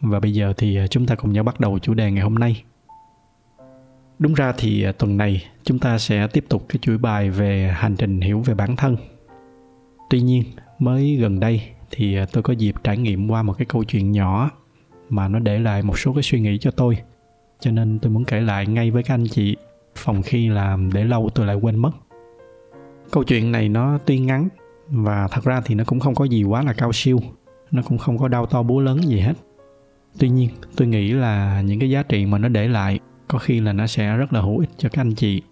và bây giờ thì à, chúng ta cùng nhau bắt đầu chủ đề ngày hôm nay. Đúng ra thì à, tuần này chúng ta sẽ tiếp tục cái chuỗi bài về hành trình hiểu về bản thân. Tuy nhiên, mới gần đây thì à, tôi có dịp trải nghiệm qua một cái câu chuyện nhỏ mà nó để lại một số cái suy nghĩ cho tôi. Cho nên tôi muốn kể lại ngay với các anh chị phòng khi làm để lâu tôi lại quên mất. Câu chuyện này nó tuy ngắn và thật ra thì nó cũng không có gì quá là cao siêu, nó cũng không có đau to búa lớn gì hết tuy nhiên, tôi nghĩ là những cái giá trị mà nó để lại có khi là nó sẽ rất là hữu ích cho các anh chị.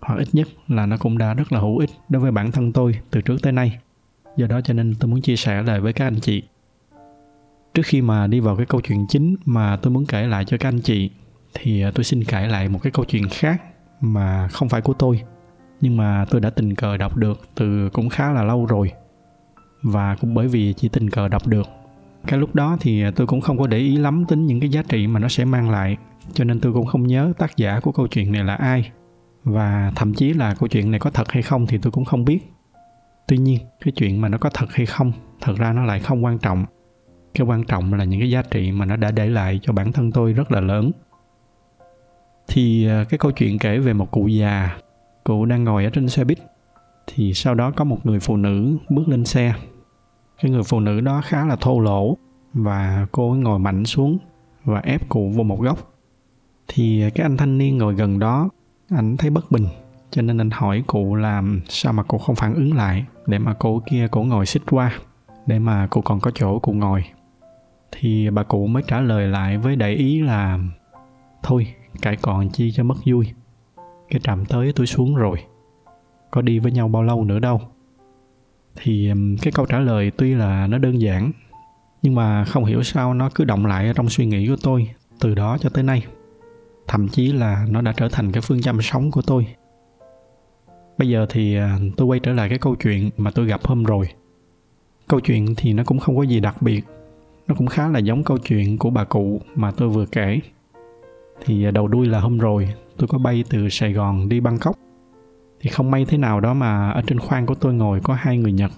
Hoặc ít nhất là nó cũng đã rất là hữu ích đối với bản thân tôi từ trước tới nay. Do đó cho nên tôi muốn chia sẻ lại với các anh chị. Trước khi mà đi vào cái câu chuyện chính mà tôi muốn kể lại cho các anh chị, thì à, tôi xin kể lại một cái câu chuyện khác mà không phải của tôi, nhưng mà tôi đã tình cờ đọc được từ cũng khá là lâu rồi. Và cũng bởi vì chỉ tình cờ đọc được cái lúc đó thì tôi cũng không có để ý lắm tính những cái giá trị mà nó sẽ mang lại, cho nên tôi cũng không nhớ tác giả của câu chuyện này là ai. Và thậm chí là câu chuyện này có thật hay không thì tôi cũng không biết. Tuy nhiên, cái chuyện mà nó có thật hay không, thật ra nó lại không quan trọng. Cái quan trọng là những cái giá trị mà nó đã để lại cho bản thân tôi rất là lớn. Thì à, cái câu chuyện kể về một cụ già, cụ đang ngồi ở trên xe buýt, thì sau đó có một người phụ nữ bước lên xe cái người phụ nữ đó khá là thô lỗ và cô ấy ngồi mạnh xuống và ép cụ vô một góc. Thì cái anh thanh niên ngồi gần đó, anh thấy bất bình, cho nên anh hỏi cụ là sao mà cụ không phản ứng lại để mà cô kia cổ ngồi xích qua, để mà cụ còn có chỗ cụ ngồi. Thì bà cụ mới trả lời lại với đại ý là, thôi cãi còn chi cho mất vui. Cái trạm tới tôi xuống rồi. Có đi với nhau bao lâu nữa đâu? Thì cái câu trả lời tuy là nó đơn giản, nhưng mà không hiểu sao nó cứ động lại ở trong suy nghĩ của tôi từ đó cho tới nay. Thậm chí là nó đã trở thành cái phương châm sống của tôi. Bây giờ thì à, tôi quay trở lại cái câu chuyện mà tôi gặp hôm rồi. Câu chuyện thì nó cũng không có gì đặc biệt, nó cũng khá là giống câu chuyện của bà cụ mà tôi vừa kể. Thì à, đầu đuôi là hôm rồi, tôi có bay từ sài gòn đi bangkok thì không may thế nào đó mà ở trên khoang của tôi ngồi có hai người nhật.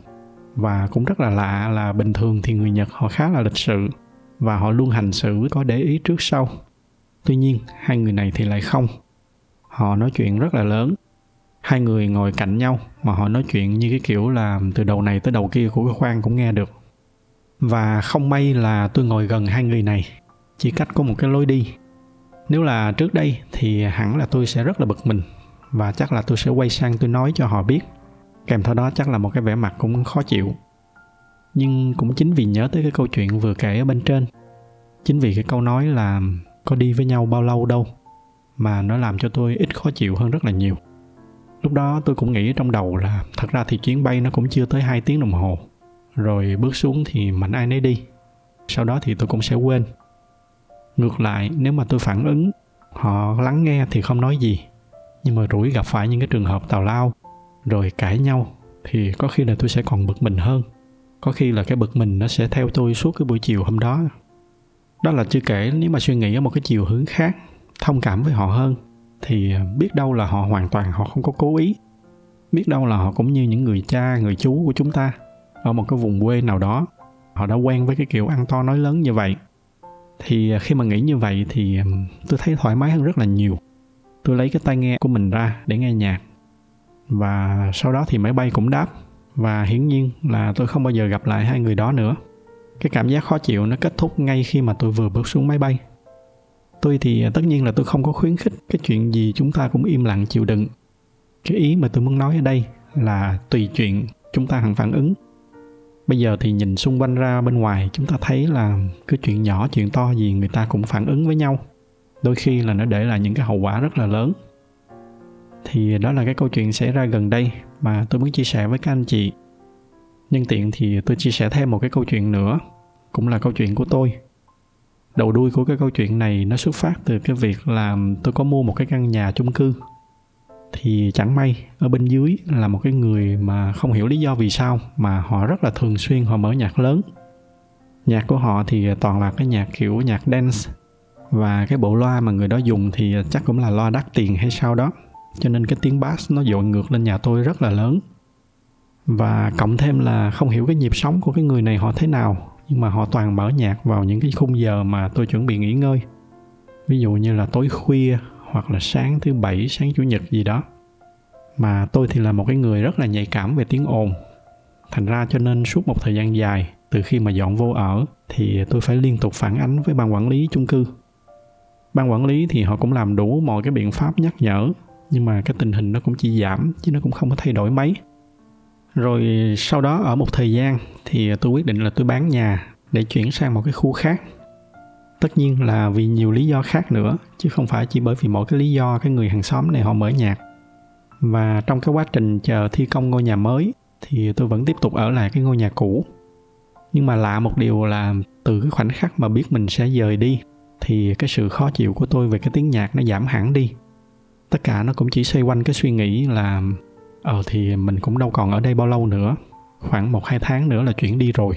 Và cũng rất là lạ là bình thường thì người nhật họ khá là lịch sự và họ luôn hành xử có để ý trước sau. Tuy nhiên, hai người này thì lại không. Họ nói chuyện rất là lớn. Hai người ngồi cạnh nhau mà họ nói chuyện như cái kiểu là từ đầu này tới đầu kia của cái khoang cũng nghe được. Và không may là tôi ngồi gần hai người này. Chỉ cách có một cái lối đi. Nếu là trước đây thì hẳn là tôi sẽ rất là bực mình và chắc là tôi sẽ quay sang tôi nói cho họ biết. Kèm theo đó chắc là một cái vẻ mặt cũng khó chịu. Nhưng cũng chính vì nhớ tới cái câu chuyện vừa kể ở bên trên. Chính vì cái câu nói là có đi với nhau bao lâu đâu? mà nó làm cho tôi ít khó chịu hơn rất là nhiều. Lúc đó tôi cũng nghĩ trong đầu là thật ra thì chuyến bay nó cũng chưa tới 2 tiếng đồng hồ. Rồi bước xuống thì mạnh ai nấy đi. Sau đó thì tôi cũng sẽ quên. Ngược lại, nếu mà tôi phản ứng, họ lắng nghe thì không nói gì nhưng mà rủi gặp phải những cái trường hợp tào lao, rồi cãi nhau, thì có khi là tôi sẽ còn bực mình hơn. Có khi là cái bực mình nó sẽ theo tôi suốt cái buổi chiều hôm đó. Đó là chưa kể nếu mà suy nghĩ ở một cái chiều hướng khác, thông cảm với họ hơn, thì biết đâu là họ hoàn toàn họ không có cố ý. Biết đâu là họ cũng như những người cha, người chú của chúng ta. Ở một cái vùng quê nào đó, họ đã quen với cái kiểu ăn to nói lớn như vậy. Thì khi mà nghĩ như vậy thì tôi thấy thoải mái hơn rất là nhiều tôi lấy cái tai nghe của mình ra để nghe nhạc. Và sau đó thì máy bay cũng đáp. Và hiển nhiên là tôi không bao giờ gặp lại hai người đó nữa. Cái cảm giác khó chịu nó kết thúc ngay khi mà tôi vừa bước xuống máy bay. Tôi thì à, tất nhiên là tôi không có khuyến khích cái chuyện gì chúng ta cũng im lặng chịu đựng. Cái ý mà tôi muốn nói ở đây là tùy chuyện chúng ta hẳn phản ứng. Bây giờ thì nhìn xung quanh ra bên ngoài chúng ta thấy là cứ chuyện nhỏ, chuyện to gì người ta cũng phản ứng với nhau đôi khi là nó để lại những cái hậu quả rất là lớn. Thì đó là cái câu chuyện xảy ra gần đây mà tôi muốn chia sẻ với các anh chị. Nhân tiện thì tôi chia sẻ thêm một cái câu chuyện nữa, cũng là câu chuyện của tôi. Đầu đuôi của cái câu chuyện này nó xuất phát từ cái việc là tôi có mua một cái căn nhà chung cư. Thì chẳng may ở bên dưới là một cái người mà không hiểu lý do vì sao mà họ rất là thường xuyên họ mở nhạc lớn. Nhạc của họ thì toàn là cái nhạc kiểu nhạc dance và cái bộ loa mà người đó dùng thì chắc cũng là loa đắt tiền hay sao đó. Cho nên cái tiếng bass nó dội ngược lên nhà tôi rất là lớn. Và cộng thêm là không hiểu cái nhịp sống của cái người này họ thế nào, nhưng mà họ toàn mở nhạc vào những cái khung giờ mà tôi chuẩn bị nghỉ ngơi. Ví dụ như là tối khuya hoặc là sáng thứ bảy, sáng chủ nhật gì đó. Mà tôi thì là một cái người rất là nhạy cảm về tiếng ồn. Thành ra cho nên suốt một thời gian dài, từ khi mà dọn vô ở, thì tôi phải liên tục phản ánh với ban quản lý chung cư ban quản lý thì họ cũng làm đủ mọi cái biện pháp nhắc nhở, nhưng mà cái tình hình nó cũng chỉ giảm, chứ nó cũng không có thay đổi mấy. Rồi sau đó ở một thời gian thì tôi quyết định là tôi bán nhà để chuyển sang một cái khu khác. Tất nhiên là vì nhiều lý do khác nữa, chứ không phải chỉ bởi vì mỗi cái lý do cái người hàng xóm này họ mở nhạc. Và trong cái quá trình chờ thi công ngôi nhà mới thì tôi vẫn tiếp tục ở lại cái ngôi nhà cũ. Nhưng mà lạ một điều là từ cái khoảnh khắc mà biết mình sẽ rời đi thì cái sự khó chịu của tôi về cái tiếng nhạc nó giảm hẳn đi. Tất cả nó cũng chỉ xoay quanh cái suy nghĩ là ờ thì mình cũng đâu còn ở đây bao lâu nữa, khoảng một hai tháng nữa là chuyển đi rồi.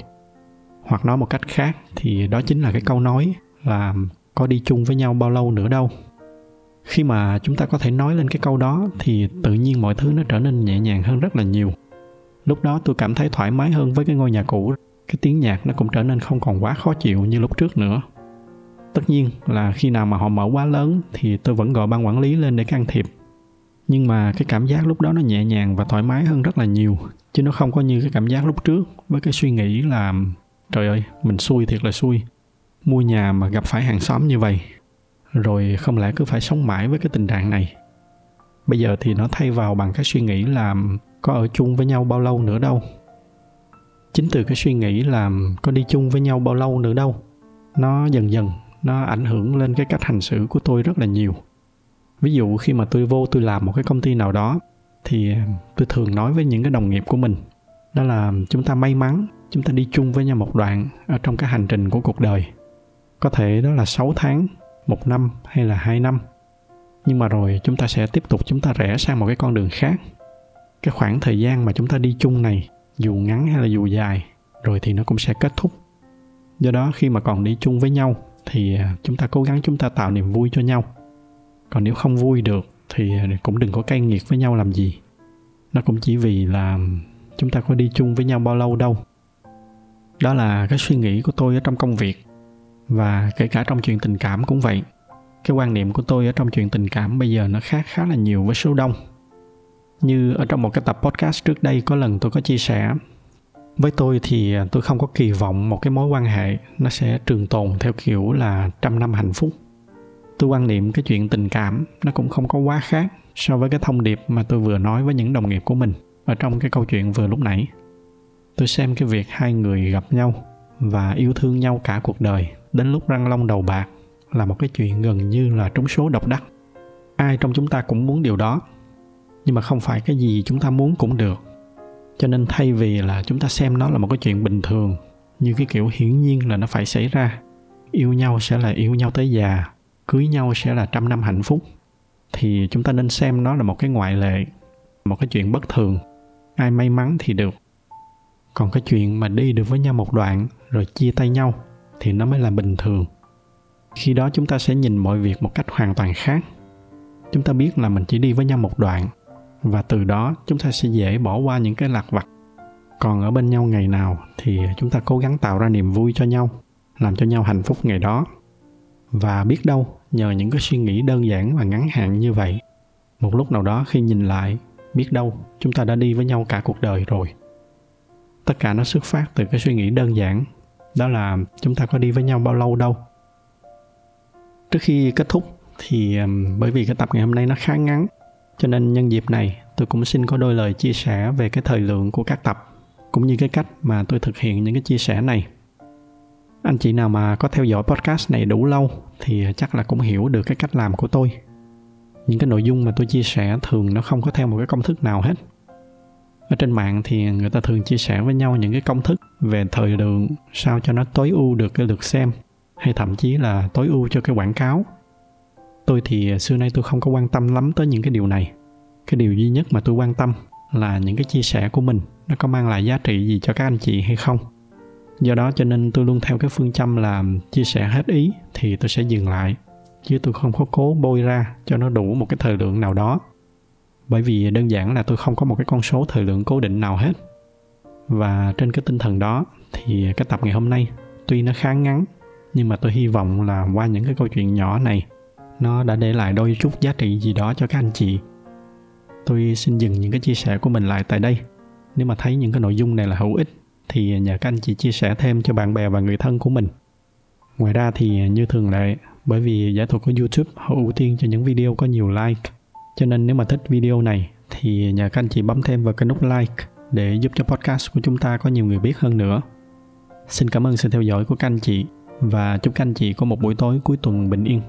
Hoặc nói một cách khác thì đó chính là cái câu nói là có đi chung với nhau bao lâu nữa đâu. Khi mà chúng ta có thể nói lên cái câu đó thì tự nhiên mọi thứ nó trở nên nhẹ nhàng hơn rất là nhiều. Lúc đó tôi cảm thấy thoải mái hơn với cái ngôi nhà cũ, cái tiếng nhạc nó cũng trở nên không còn quá khó chịu như lúc trước nữa tất nhiên là khi nào mà họ mở quá lớn thì tôi vẫn gọi ban quản lý lên để can thiệp. Nhưng mà cái cảm giác lúc đó nó nhẹ nhàng và thoải mái hơn rất là nhiều, chứ nó không có như cái cảm giác lúc trước với cái suy nghĩ là, trời ơi, mình xui thiệt là xui, mua nhà mà gặp phải hàng xóm như vậy, rồi không lẽ cứ phải sống mãi với cái tình trạng này? Bây giờ thì nó thay vào bằng cái suy nghĩ là có ở chung với nhau bao lâu nữa đâu. Chính từ cái suy nghĩ là có đi chung với nhau bao lâu nữa đâu, nó dần dần nó ảnh hưởng lên cái cách hành xử của tôi rất là nhiều. Ví dụ khi mà tôi vô tôi làm một cái công ty nào đó, thì ờ, tôi thường nói với những cái đồng nghiệp của mình. Đó là, chúng ta may mắn, chúng ta đi chung với nhau một đoạn ở trong cái hành trình của cuộc đời. Có thể đó là 6 tháng, một năm hay là hai năm. Nhưng mà rồi chúng ta sẽ tiếp tục chúng ta rẽ sang một cái con đường khác. Cái khoảng thời gian mà chúng ta đi chung này, dù ngắn hay là dù dài, rồi thì nó cũng sẽ kết thúc. Do đó khi mà còn đi chung với nhau thì à, chúng ta cố gắng chúng ta tạo niềm vui cho nhau. Còn nếu không vui được thì à, cũng đừng có cay nghiệt với nhau làm gì. Nó cũng chỉ vì là chúng ta có đi chung với nhau bao lâu đâu. Đó là cái suy nghĩ của tôi ở trong công việc. Và kể cả trong chuyện tình cảm cũng vậy. Cái quan niệm của tôi ở trong chuyện tình cảm bây giờ nó khác khá là nhiều với số đông. Như ở trong một cái tập podcast trước đây có lần tôi có chia sẻ với tôi thì tôi không có kỳ vọng một cái mối quan hệ nó sẽ trường tồn theo kiểu là trăm năm hạnh phúc. Tôi quan niệm cái chuyện tình cảm nó cũng không có quá khác so với cái thông điệp mà tôi vừa nói với những đồng nghiệp của mình ở trong cái câu chuyện vừa lúc nãy. Tôi xem cái việc hai người gặp nhau và yêu thương nhau cả cuộc đời, đến lúc răng long đầu bạc là một cái chuyện gần như là trúng số độc đắc. Ai trong chúng ta cũng muốn điều đó, nhưng mà không phải cái gì chúng ta muốn cũng được cho nên thay vì là chúng ta xem nó là một cái chuyện bình thường, như cái kiểu hiển nhiên là nó phải xảy ra, yêu nhau sẽ là yêu nhau tới già, cưới nhau sẽ là trăm năm hạnh phúc, thì chúng ta nên xem nó là một cái ngoại lệ, một cái chuyện bất thường. Ai may mắn thì được. Còn cái chuyện mà đi được với nhau một đoạn rồi chia tay nhau thì nó mới là bình thường. Khi đó chúng ta sẽ nhìn mọi việc một cách hoàn toàn khác. Chúng ta biết là mình chỉ đi với nhau một đoạn và từ đó, chúng ta sẽ dễ bỏ qua những cái lạc vặt. Còn ở bên nhau ngày nào thì chúng ta cố gắng tạo ra niềm vui cho nhau, làm cho nhau hạnh phúc ngày đó. Và biết đâu, nhờ những cái suy nghĩ đơn giản và ngắn hạn như vậy, một lúc nào đó khi nhìn lại, biết đâu chúng ta đã đi với nhau cả cuộc đời rồi. Tất cả nó xuất phát từ cái suy nghĩ đơn giản, đó là chúng ta có đi với nhau bao lâu đâu. Trước khi kết thúc thì bởi vì cái tập ngày hôm nay nó khá ngắn cho nên nhân dịp này, tôi cũng xin có đôi lời chia sẻ về cái thời lượng của các tập, cũng như cái cách mà tôi thực hiện những cái chia sẻ này. Anh chị nào mà có theo dõi podcast này đủ lâu thì chắc là cũng hiểu được cái cách làm của tôi. Những cái nội dung mà tôi chia sẻ thường nó không có theo một cái công thức nào hết. Ở trên mạng thì người ta thường chia sẻ với nhau những cái công thức về thời lượng, sao cho nó tối ưu được cái lượt xem, hay thậm chí là tối ưu cho cái quảng cáo tôi thì à, xưa nay tôi không có quan tâm lắm tới những cái điều này. Cái điều duy nhất mà tôi quan tâm là những cái chia sẻ của mình nó có mang lại giá trị gì cho các anh chị hay không. Do đó cho nên tôi luôn theo cái phương châm là chia sẻ hết ý thì tôi sẽ dừng lại, chứ tôi không có cố bôi ra cho nó đủ một cái thời lượng nào đó. Bởi vì đơn giản là tôi không có một cái con số thời lượng cố định nào hết. Và trên cái tinh thần đó thì cái tập ngày hôm nay tuy nó khá ngắn, nhưng mà tôi hy vọng là qua những cái câu chuyện nhỏ này nó đã để lại đôi chút giá trị gì đó cho các anh chị. Tôi xin dừng những cái chia sẻ của mình lại tại đây. Nếu mà thấy những cái nội dung này là hữu ích, thì nhờ các anh chị chia sẻ thêm cho bạn bè và người thân của mình. Ngoài ra thì như thường lệ, bởi vì giải thuật của youtube họ ưu tiên cho những video có nhiều like, cho nên nếu mà thích video này thì nhờ các anh chị bấm thêm vào cái nút like để giúp cho podcast của chúng ta có nhiều người biết hơn nữa. Xin cảm ơn sự theo dõi của các anh chị và chúc các anh chị có một buổi tối cuối tuần bình yên.